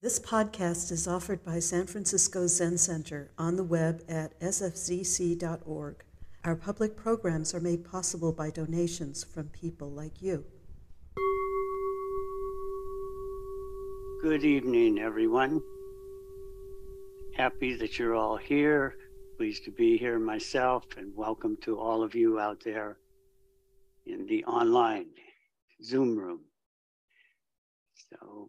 This podcast is offered by San Francisco Zen Center on the web at sfzc.org. Our public programs are made possible by donations from people like you. Good evening, everyone. Happy that you're all here. Pleased to be here myself, and welcome to all of you out there in the online Zoom room. So,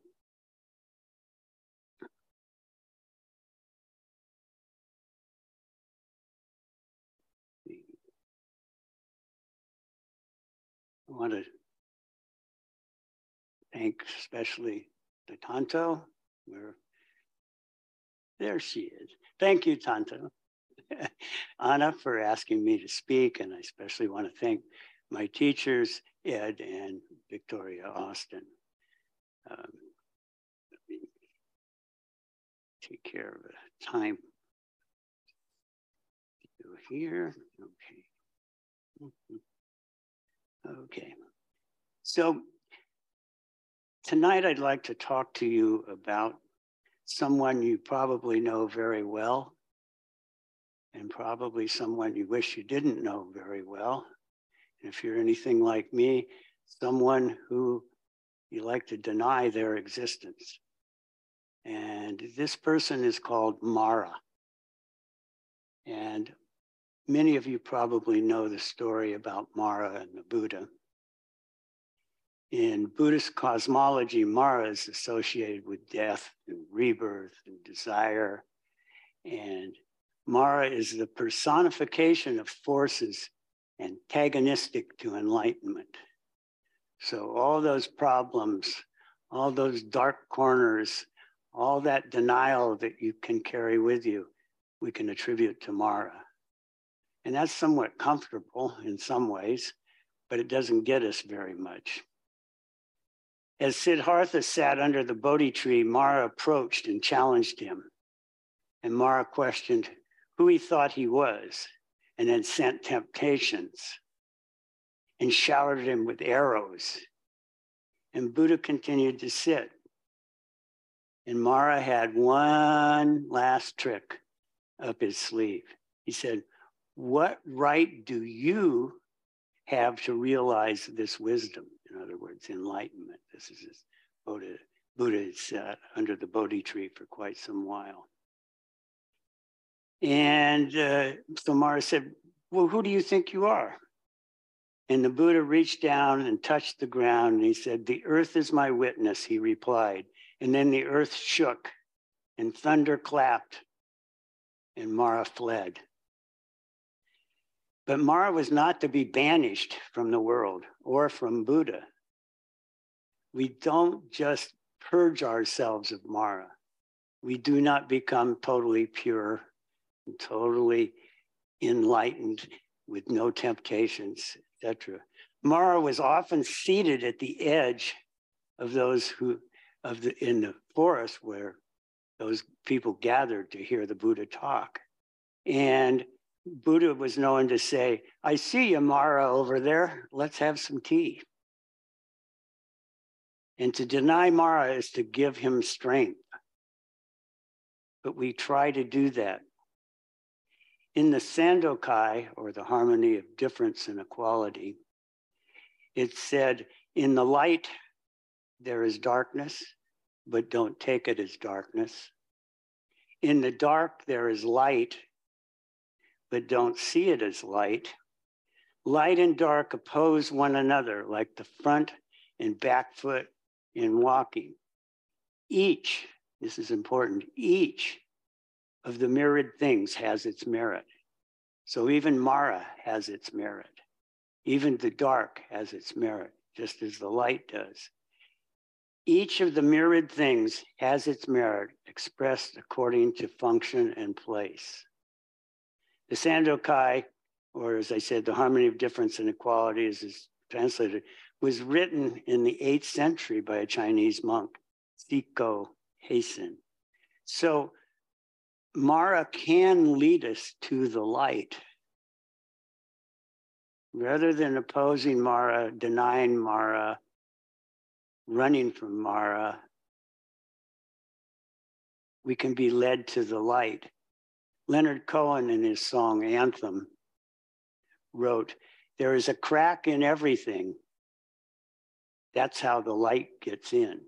I want to thank especially the Tanto, where there she is. Thank you, Tanto. Anna for asking me to speak, and I especially want to thank my teachers, Ed and Victoria Austin. Um, take care of the time. Go here, okay. Okay, so tonight I'd like to talk to you about someone you probably know very well, and probably someone you wish you didn't know very well. And if you're anything like me, someone who you like to deny their existence. And this person is called Mara. And many of you probably know the story about Mara and the Buddha. In Buddhist cosmology, Mara is associated with death and rebirth and desire. And Mara is the personification of forces antagonistic to enlightenment. So, all those problems, all those dark corners, all that denial that you can carry with you, we can attribute to Mara. And that's somewhat comfortable in some ways, but it doesn't get us very much. As Siddhartha sat under the Bodhi tree, Mara approached and challenged him. And Mara questioned who he thought he was and then sent temptations and showered him with arrows. And Buddha continued to sit. And Mara had one last trick up his sleeve. He said, What right do you have to realize this wisdom? In other words, enlightenment. This is his Buddha. Buddha sat under the Bodhi tree for quite some while. And uh, so Mara said, Well, who do you think you are? And the Buddha reached down and touched the ground and he said, The earth is my witness, he replied. And then the earth shook and thunder clapped and Mara fled. But Mara was not to be banished from the world or from Buddha. We don't just purge ourselves of Mara. We do not become totally pure totally enlightened with no temptations, etc. Mara was often seated at the edge of those who of the in the forest where those people gathered to hear the Buddha talk. And Buddha was known to say, I see you, Mara, over there. Let's have some tea. And to deny Mara is to give him strength. But we try to do that. In the Sandokai, or the harmony of difference and equality, it said, In the light, there is darkness, but don't take it as darkness. In the dark, there is light, but don't see it as light. Light and dark oppose one another like the front and back foot in walking. Each, this is important, each of the myriad things has its merit. So even Mara has its merit. Even the dark has its merit, just as the light does. Each of the myriad things has its merit expressed according to function and place. The Sandokai, or as I said, the harmony of difference and equality, as is translated, was written in the 8th century by a Chinese monk, Sekito Kisen. So Mara can lead us to the light. Rather than opposing Mara, denying Mara, running from Mara, we can be led to the light. Leonard Cohen, in his song Anthem, wrote, There is a crack in everything. That's how the light gets in.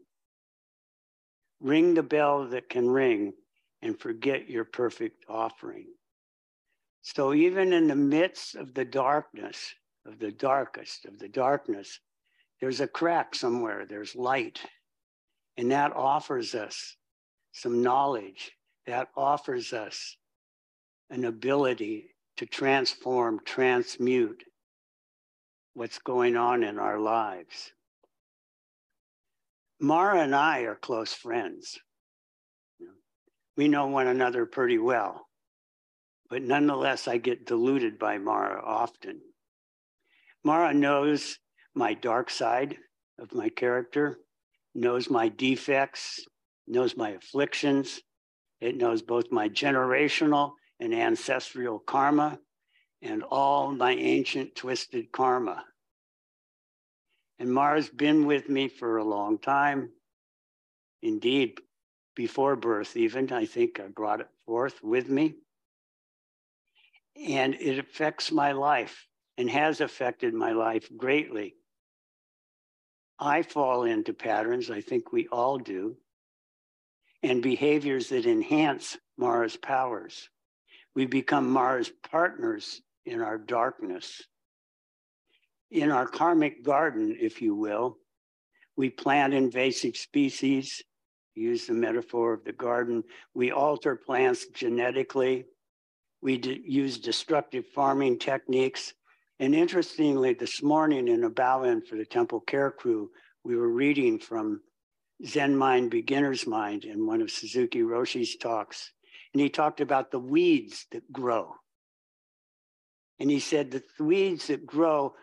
Ring the bell that can ring and forget your perfect offering. So, even in the midst of the darkness, of the darkest of the darkness, there's a crack somewhere, there's light. And that offers us some knowledge, that offers us an ability to transform, transmute what's going on in our lives. Mara and I are close friends. We know one another pretty well, but nonetheless, I get deluded by Mara often. Mara knows my dark side of my character, knows my defects, knows my afflictions. It knows both my generational and ancestral karma and all my ancient twisted karma. And Mara's been with me for a long time. Indeed, before birth, even, I think I brought it forth with me. And it affects my life and has affected my life greatly. I fall into patterns, I think we all do, and behaviors that enhance Mara's powers. We become Mara's partners in our darkness. In our karmic garden, if you will, we plant invasive species, use the metaphor of the garden. We alter plants genetically. We use destructive farming techniques. And interestingly, this morning in a bow in for the temple care crew, we were reading from Zen Mind, Beginner's Mind in one of Suzuki Roshi's talks. And he talked about the weeds that grow. And he said the weeds that grow,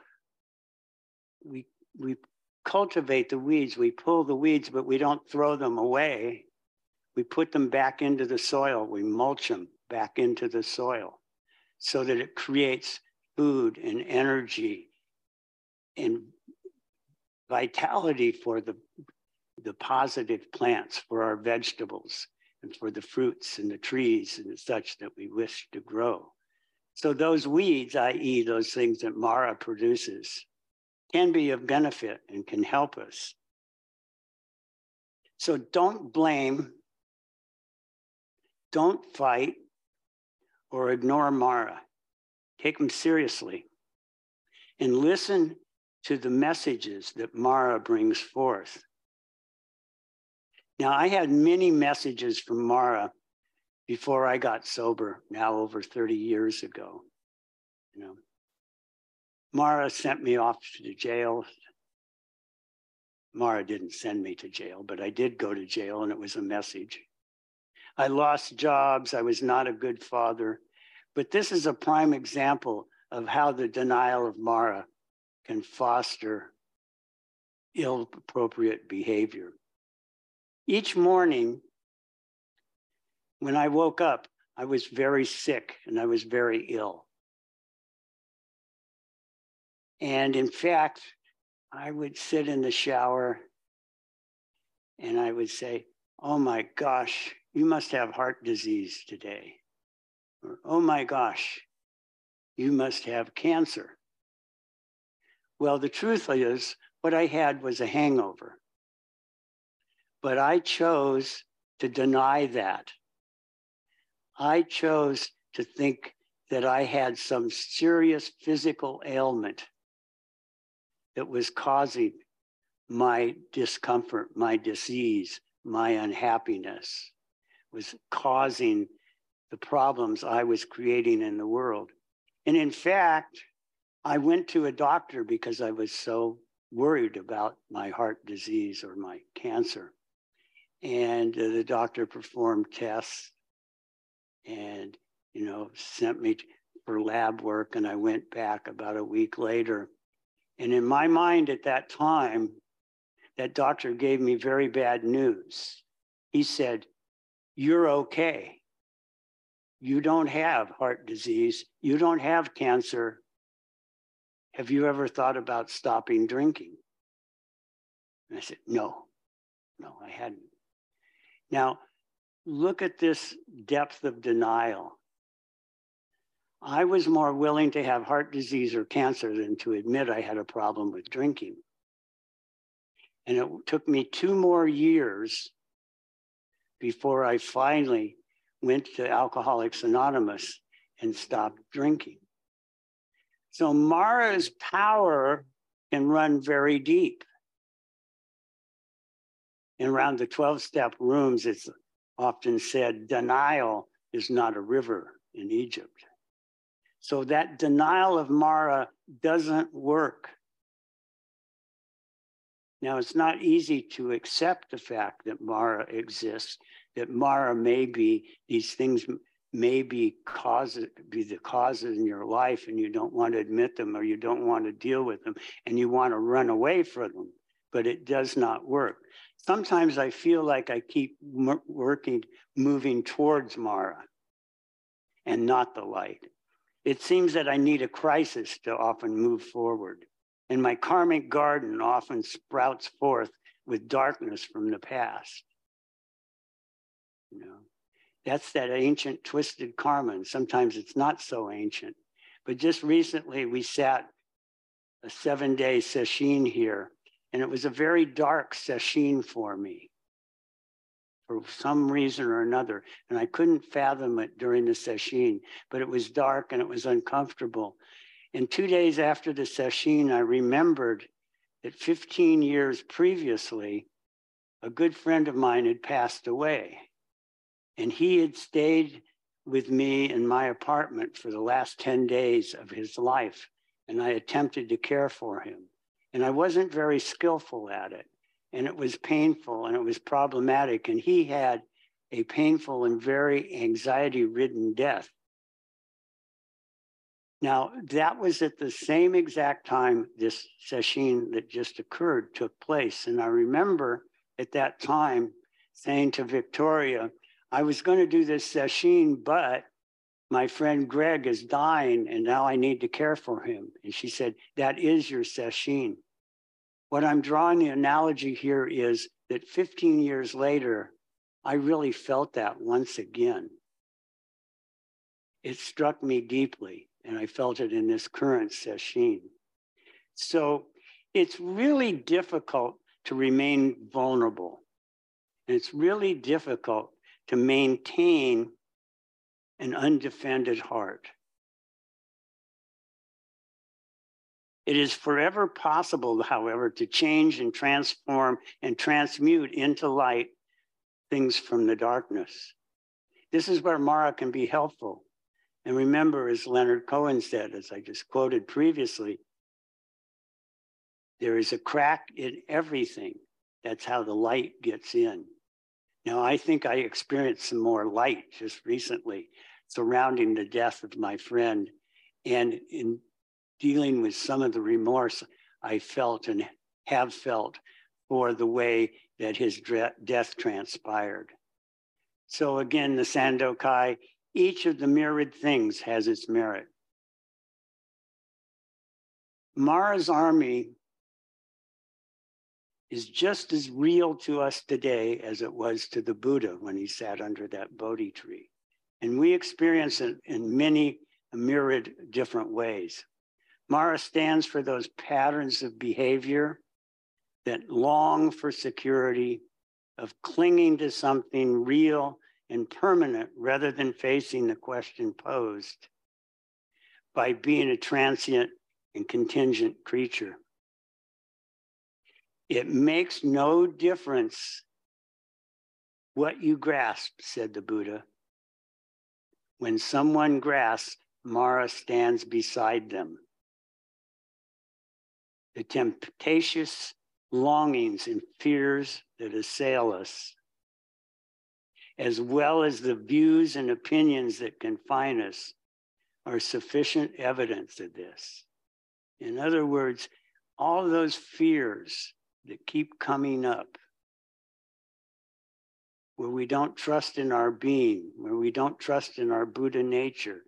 we, we cultivate the weeds, we pull the weeds, but we don't throw them away. We put them back into the soil, we mulch them back into the soil so that it creates food and energy and vitality for the the positive plants for our vegetables and for the fruits and the trees and such that we wish to grow. So those weeds, i.e. those things that Mara produces, can be of benefit and can help us. So don't blame, don't fight, or ignore Mara. Take them seriously and listen to the messages that Mara brings forth. Now, I had many messages from Mara before I got sober, now over 30 years ago. You know, Mara sent me off to the jail. Mara didn't send me to jail, but I did go to jail, and it was a message. I lost jobs. I was not a good father. But this is a prime example of how the denial of Mara can foster ill appropriate behavior. Each morning, when I woke up, I was very sick and I was very ill. And in fact, I would sit in the shower and I would say, Oh my gosh, you must have heart disease today. Or, Oh my gosh, you must have cancer. Well, the truth is, what I had was a hangover. But I chose to deny that. I chose to think that I had some serious physical ailment that was causing my discomfort, my disease, my unhappiness, was causing the problems I was creating in the world. And in fact, I went to a doctor because I was so worried about my heart disease or my cancer and uh, the doctor performed tests and you know sent me for lab work and i went back about a week later. And in my mind at that time that doctor gave me very bad news. He said you're okay. You don't have heart disease. You don't have cancer. Have you ever thought about stopping drinking? And i said no. No i hadn't now, look at this depth of denial. I was more willing to have heart disease or cancer than to admit I had a problem with drinking. And it took me two more years before I finally went to Alcoholics Anonymous and stopped drinking. So Mara's power can run very deep. And around the 12 step rooms, it's often said denial is not a river in Egypt. So that denial of Mara doesn't work. Now, it's not easy to accept the fact that Mara exists, that Mara may be, these things may be, causes, be the causes in your life, and you don't want to admit them or you don't want to deal with them and you want to run away from them, but it does not work. Sometimes I feel like I keep working, moving towards Mara and not the light. It seems that I need a crisis to often move forward. And my karmic garden often sprouts forth with darkness from the past. You know, that's that ancient twisted karma. And sometimes it's not so ancient. But just recently we sat a seven day session here and it was a very dark session for me for some reason or another. And I couldn't fathom it during the session, but it was dark and it was uncomfortable. And two days after the session, I remembered that 15 years previously, a good friend of mine had passed away. And he had stayed with me in my apartment for the last 10 days of his life. And I attempted to care for him. And I wasn't very skillful at it. And it was painful and it was problematic. And he had a painful and very anxiety ridden death. Now, that was at the same exact time this session that just occurred took place. And I remember at that time saying to Victoria, I was going to do this session, but my friend Greg is dying and now I need to care for him. And she said, That is your session. What I'm drawing the analogy here is that 15 years later, I really felt that once again. It struck me deeply, and I felt it in this current session. So it's really difficult to remain vulnerable. And it's really difficult to maintain an undefended heart. It is forever possible, however, to change and transform and transmute into light things from the darkness. This is where Mara can be helpful. And remember, as Leonard Cohen said, as I just quoted previously, there is a crack in everything. That's how the light gets in. Now, I think I experienced some more light just recently surrounding the death of my friend. And in dealing with some of the remorse I felt and have felt for the way that his death transpired. So again, the Sandokai, each of the myriad things has its merit. Mara's army is just as real to us today as it was to the Buddha when he sat under that Bodhi tree. And we experience it in many myriad different ways. Mara stands for those patterns of behavior that long for security, of clinging to something real and permanent rather than facing the question posed by being a transient and contingent creature. It makes no difference what you grasp, said the Buddha. When someone grasps, Mara stands beside them the temptatious longings and fears that assail us, as well as the views and opinions that confine us, are sufficient evidence of this. In other words, all those fears that keep coming up, where we don't trust in our being, where we don't trust in our Buddha nature,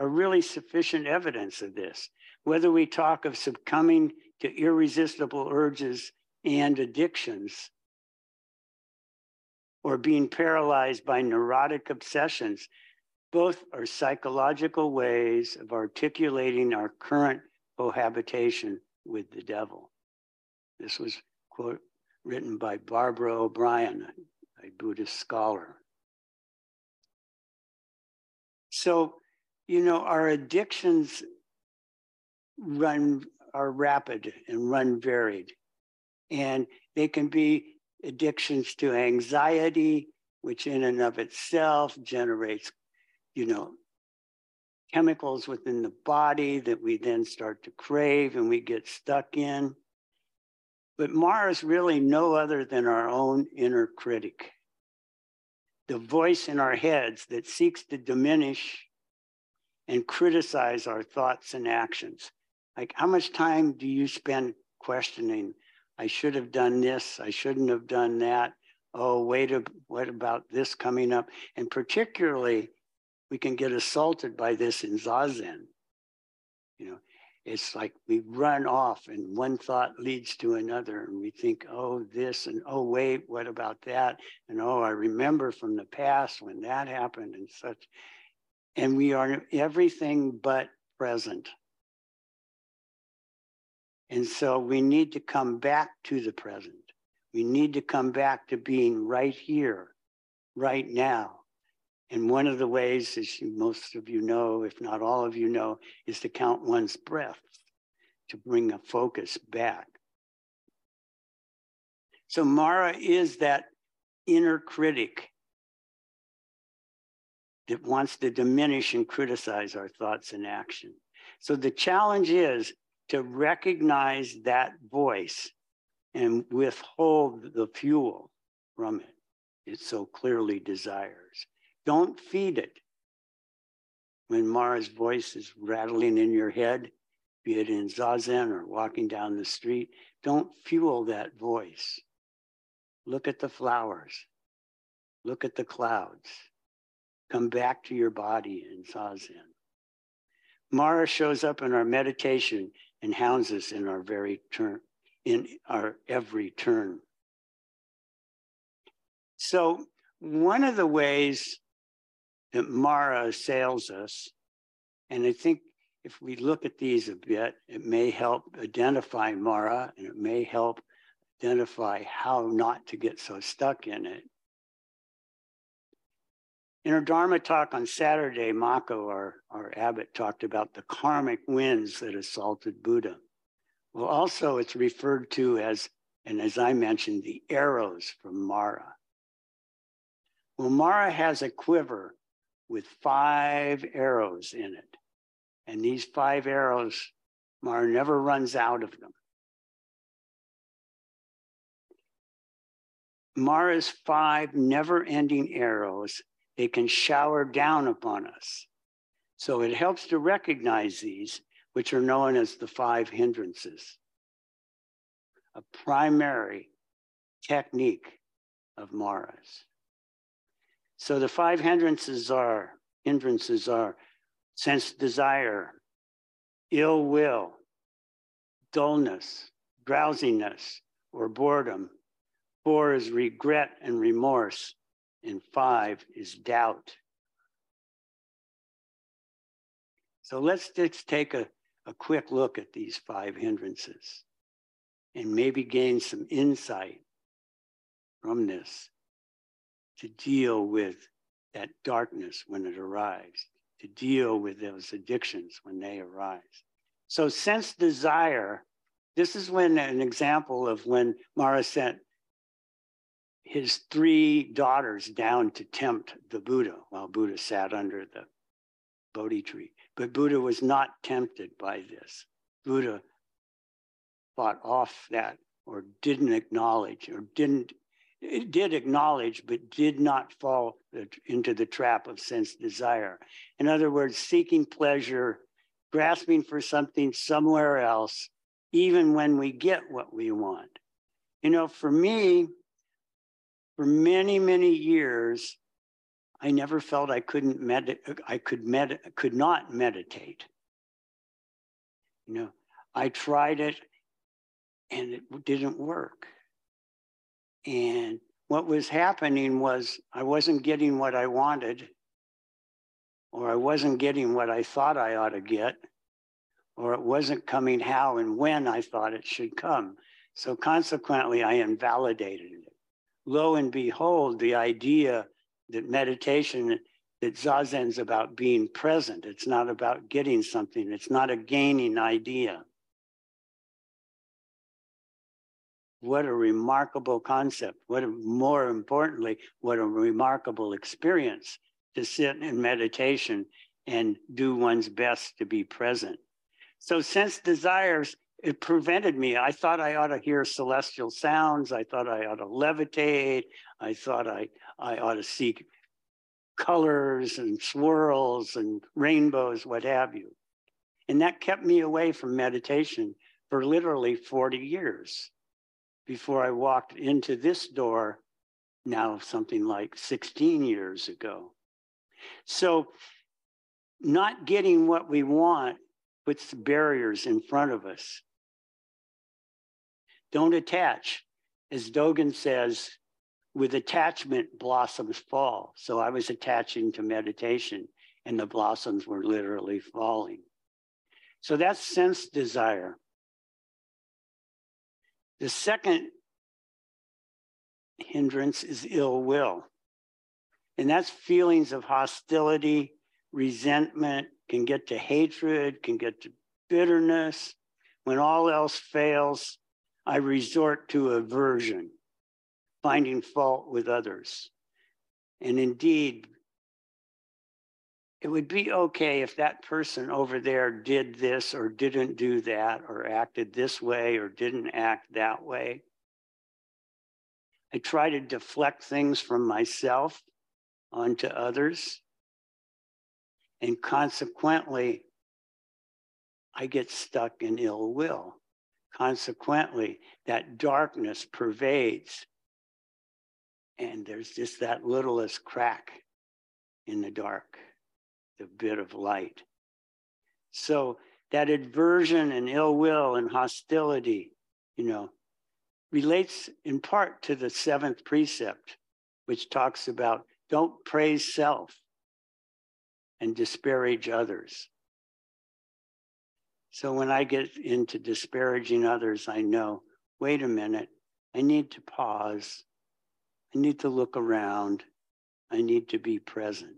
are really sufficient evidence of this. Whether we talk of succumbing to irresistible urges and addictions, or being paralyzed by neurotic obsessions. Both are psychological ways of articulating our current cohabitation with the devil. This was quote written by Barbara O'Brien, a Buddhist scholar. So, you know, our addictions run are rapid and run varied. And they can be addictions to anxiety, which in and of itself generates, you know, chemicals within the body that we then start to crave and we get stuck in. But Mara's really no other than our own inner critic, the voice in our heads that seeks to diminish and criticize our thoughts and actions. Like, how much time do you spend questioning? I should have done this. I shouldn't have done that. Oh, wait, a, what about this coming up? And particularly, we can get assaulted by this in Zazen. You know, it's like we run off and one thought leads to another and we think, oh, this and oh, wait, what about that? And oh, I remember from the past when that happened and such. And we are everything but present. And so we need to come back to the present. We need to come back to being right here, right now. And one of the ways, as most of you know, if not all of you know, is to count one's breath to bring a focus back. So Mara is that inner critic that wants to diminish and criticize our thoughts and action. So the challenge is to recognize that voice and withhold the fuel from it it so clearly desires. Don't feed it. When Mara's voice is rattling in your head, be it in Zazen or walking down the street, don't fuel that voice. Look at the flowers. Look at the clouds. Come back to your body in Zazen. Mara shows up in our meditation and hounds us in our very turn, in our every turn. So one of the ways that Mara assails us, and I think if we look at these a bit, it may help identify Mara and it may help identify how not to get so stuck in it. In our Dharma talk on Saturday, Mako, our, our abbot, talked about the karmic winds that assaulted Buddha. Well, also it's referred to as, and as I mentioned, the arrows from Mara. Well, Mara has a quiver with five arrows in it. And these five arrows, Mara never runs out of them. Mara's five never ending arrows they can shower down upon us. So it helps to recognize these, which are known as the five hindrances. A primary technique of Mara's. So the five hindrances are hindrances are sense desire, ill will, dullness, drowsiness, or boredom. Four is regret and remorse and five is doubt. So let's just take a, a quick look at these five hindrances and maybe gain some insight from this to deal with that darkness when it arrives, to deal with those addictions when they arise. So, sense desire, this is when an example of when Mara sent his three daughters down to tempt the Buddha while Buddha sat under the Bodhi tree. But Buddha was not tempted by this. Buddha fought off that or didn't acknowledge or didn't it did acknowledge but did not fall into the trap of sense desire in other words seeking pleasure grasping for something somewhere else even when we get what we want you know for me for many, many years, I never felt I couldn't med- I could med- could not meditate. You know, I tried it and it didn't work. And what was happening was I wasn't getting what I wanted, or I wasn't getting what I thought I ought to get, or it wasn't coming how and when I thought it should come. So consequently, I invalidated it. Lo and behold, the idea that meditation, that Zazen's about being present. It's not about getting something. It's not a gaining idea. What a remarkable concept. What a, more importantly, what a remarkable experience to sit in meditation and do one's best to be present. So sense desires, it prevented me. I thought I ought to hear celestial sounds. I thought I ought to levitate. I thought I, I ought to seek colors and swirls and rainbows, what have you. And that kept me away from meditation for literally 40 years before I walked into this door now something like 16 years ago. So, not getting what we want puts barriers in front of us. Don't attach. As Dogen says, with attachment, blossoms fall. So I was attaching to meditation, and the blossoms were literally falling. So that's sense desire. The second hindrance is ill will. And that's feelings of hostility, resentment, can get to hatred, can get to bitterness. When all else fails, I resort to aversion finding fault with others. And indeed, it would be okay if that person over there did this or didn't do that or acted this way or didn't act that way. I try to deflect things from myself onto others. And consequently, I get stuck in ill will. Consequently, that darkness pervades and there's just that littlest crack in the dark, the bit of light. So that aversion and ill will and hostility, you know, relates in part to the seventh precept, which talks about don't praise self and disparage others. So when I get into disparaging others, I know, wait a minute, I need to pause I need to look around. I need to be present.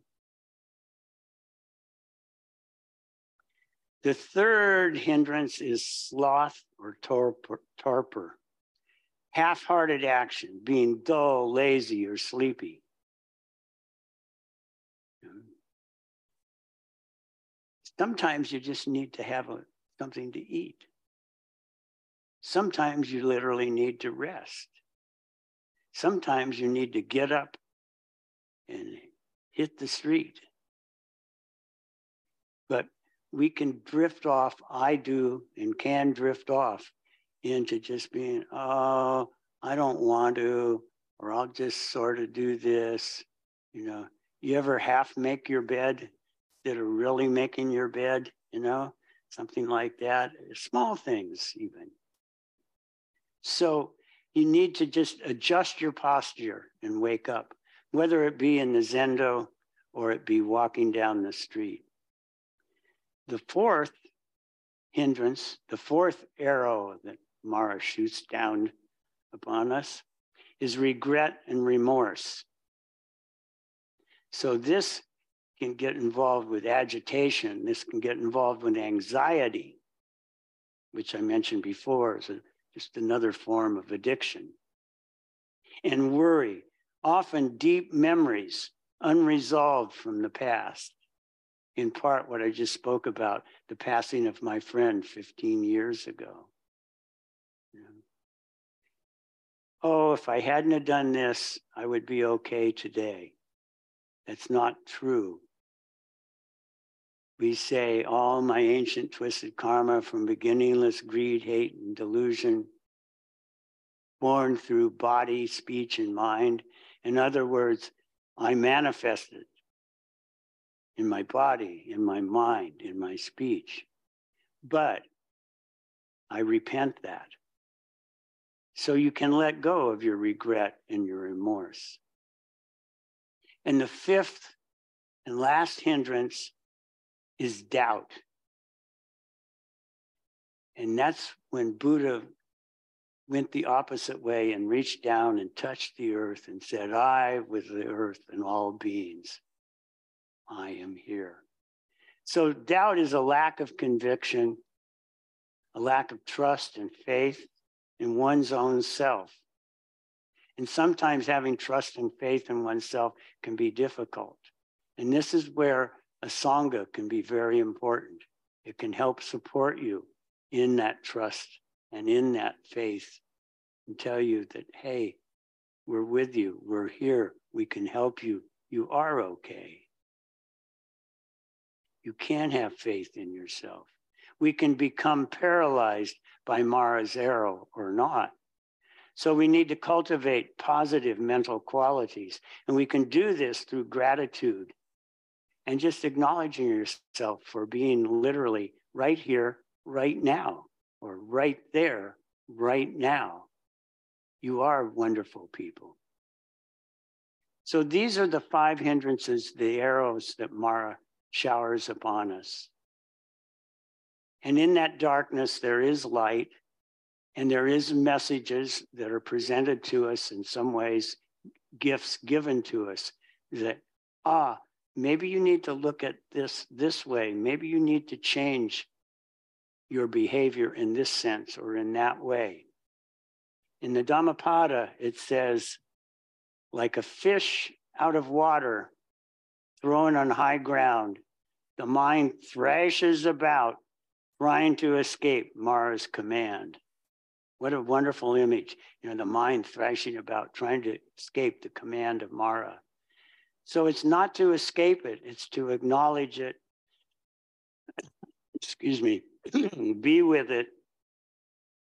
The third hindrance is sloth or torpor, torpor half hearted action, being dull, lazy, or sleepy. Sometimes you just need to have a, something to eat. Sometimes you literally need to rest. Sometimes you need to get up and hit the street. But we can drift off, I do, and can drift off into just being, oh, I don't want to, or I'll just sort of do this. You know, you ever half make your bed that are really making your bed, you know, something like that? Small things, even. So you need to just adjust your posture and wake up, whether it be in the Zendo or it be walking down the street. The fourth hindrance, the fourth arrow that Mara shoots down upon us, is regret and remorse. So this can get involved with agitation. This can get involved with anxiety, which I mentioned before is a just another form of addiction. And worry, often deep memories unresolved from the past. In part, what I just spoke about the passing of my friend 15 years ago. Oh, if I hadn't have done this, I would be okay today. That's not true we say all my ancient twisted karma from beginningless greed, hate, and delusion, born through body, speech, and mind. In other words, I manifested in my body, in my mind, in my speech. But I repent that. so you can let go of your regret and your remorse. And the fifth and last hindrance is doubt. And that's when Buddha went the opposite way and reached down and touched the earth and said, I, with the earth and all beings, I am here. So, doubt is a lack of conviction, a lack of trust and faith in one's own self. And sometimes having trust and faith in oneself can be difficult. And this is where a Sangha can be very important. It can help support you in that trust and in that faith and tell you that, hey, we're with you, we're here, we can help you, you are okay. You can have faith in yourself. We can become paralyzed by Mara's arrow or not. So we need to cultivate positive mental qualities. And we can do this through gratitude and just acknowledging yourself for being literally right here, right now, or right there, right now. You are wonderful people. So these are the five hindrances, the arrows that Mara showers upon us. And in that darkness, there is light and there is messages that are presented to us in some ways, gifts given to us that, ah, maybe you need to look at this this way. Maybe you need to change your behavior in this sense or in that way. In the Dhammapada, it says, like a fish out of water thrown on high ground, the mind thrashes about, trying to escape Mara's command. What a wonderful image. You know, the mind thrashing about, trying to escape the command of Mara. So it's not to escape it, it's to acknowledge it. Excuse me, be with it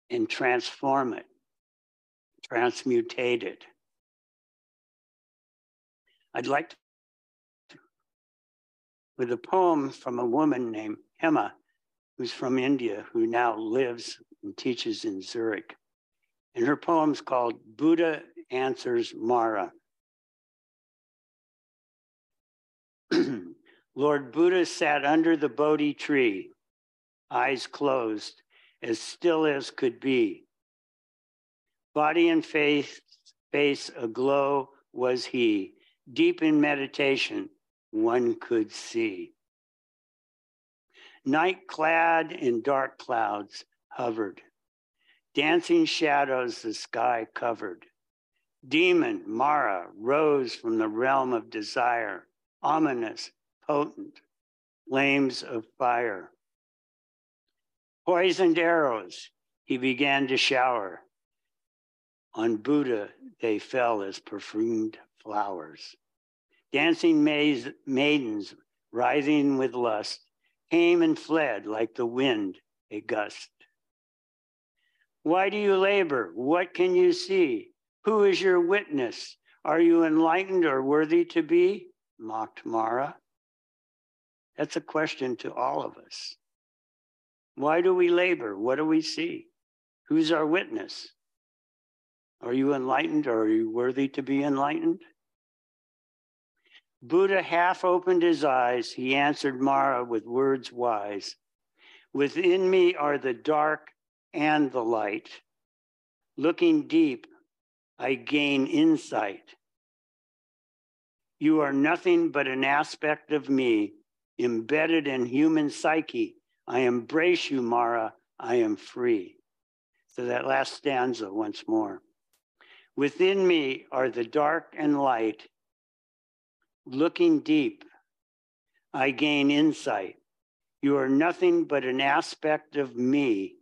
and transform it, transmutate it. I'd like to, with a poem from a woman named Hema, who's from India, who now lives and teaches in Zurich. And her poem's called Buddha Answers Mara. Lord Buddha sat under the Bodhi tree, eyes closed, as still as could be. Body and face, face aglow was he. Deep in meditation, one could see. Night clad in dark clouds hovered. Dancing shadows the sky covered. Demon Mara rose from the realm of desire, ominous, potent, flames of fire. Poisoned arrows he began to shower. On Buddha they fell as perfumed flowers. Dancing maidens, writhing with lust, came and fled like the wind, a gust. Why do you labor? What can you see? Who is your witness? Are you enlightened or worthy to be? Mocked Mara. That's a question to all of us. Why do we labor? What do we see? Who's our witness? Are you enlightened or are you worthy to be enlightened? Buddha half opened his eyes. He answered Mara with words wise Within me are the dark and the light. Looking deep, I gain insight. You are nothing but an aspect of me embedded in human psyche. I embrace you, Mara. I am free. So that last stanza once more. Within me are the dark and light looking deep, I gain insight. You are nothing but an aspect of me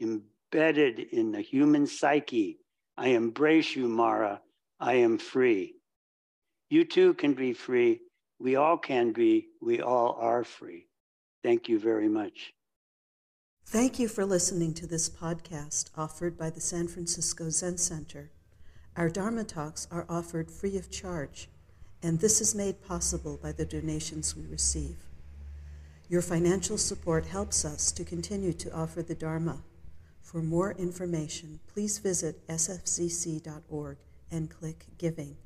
embedded in the human psyche. I embrace you, Mara. I am free. You too can be free. We all can be. We all are free. Thank you very much. Thank you for listening to this podcast offered by the San Francisco Zen Center. Our Dharma talks are offered free of charge and this is made possible by the donations we receive. Your financial support helps us to continue to offer the Dharma. For more information, please visit sfzc.org and click Giving.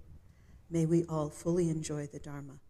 May we all fully enjoy the Dharma.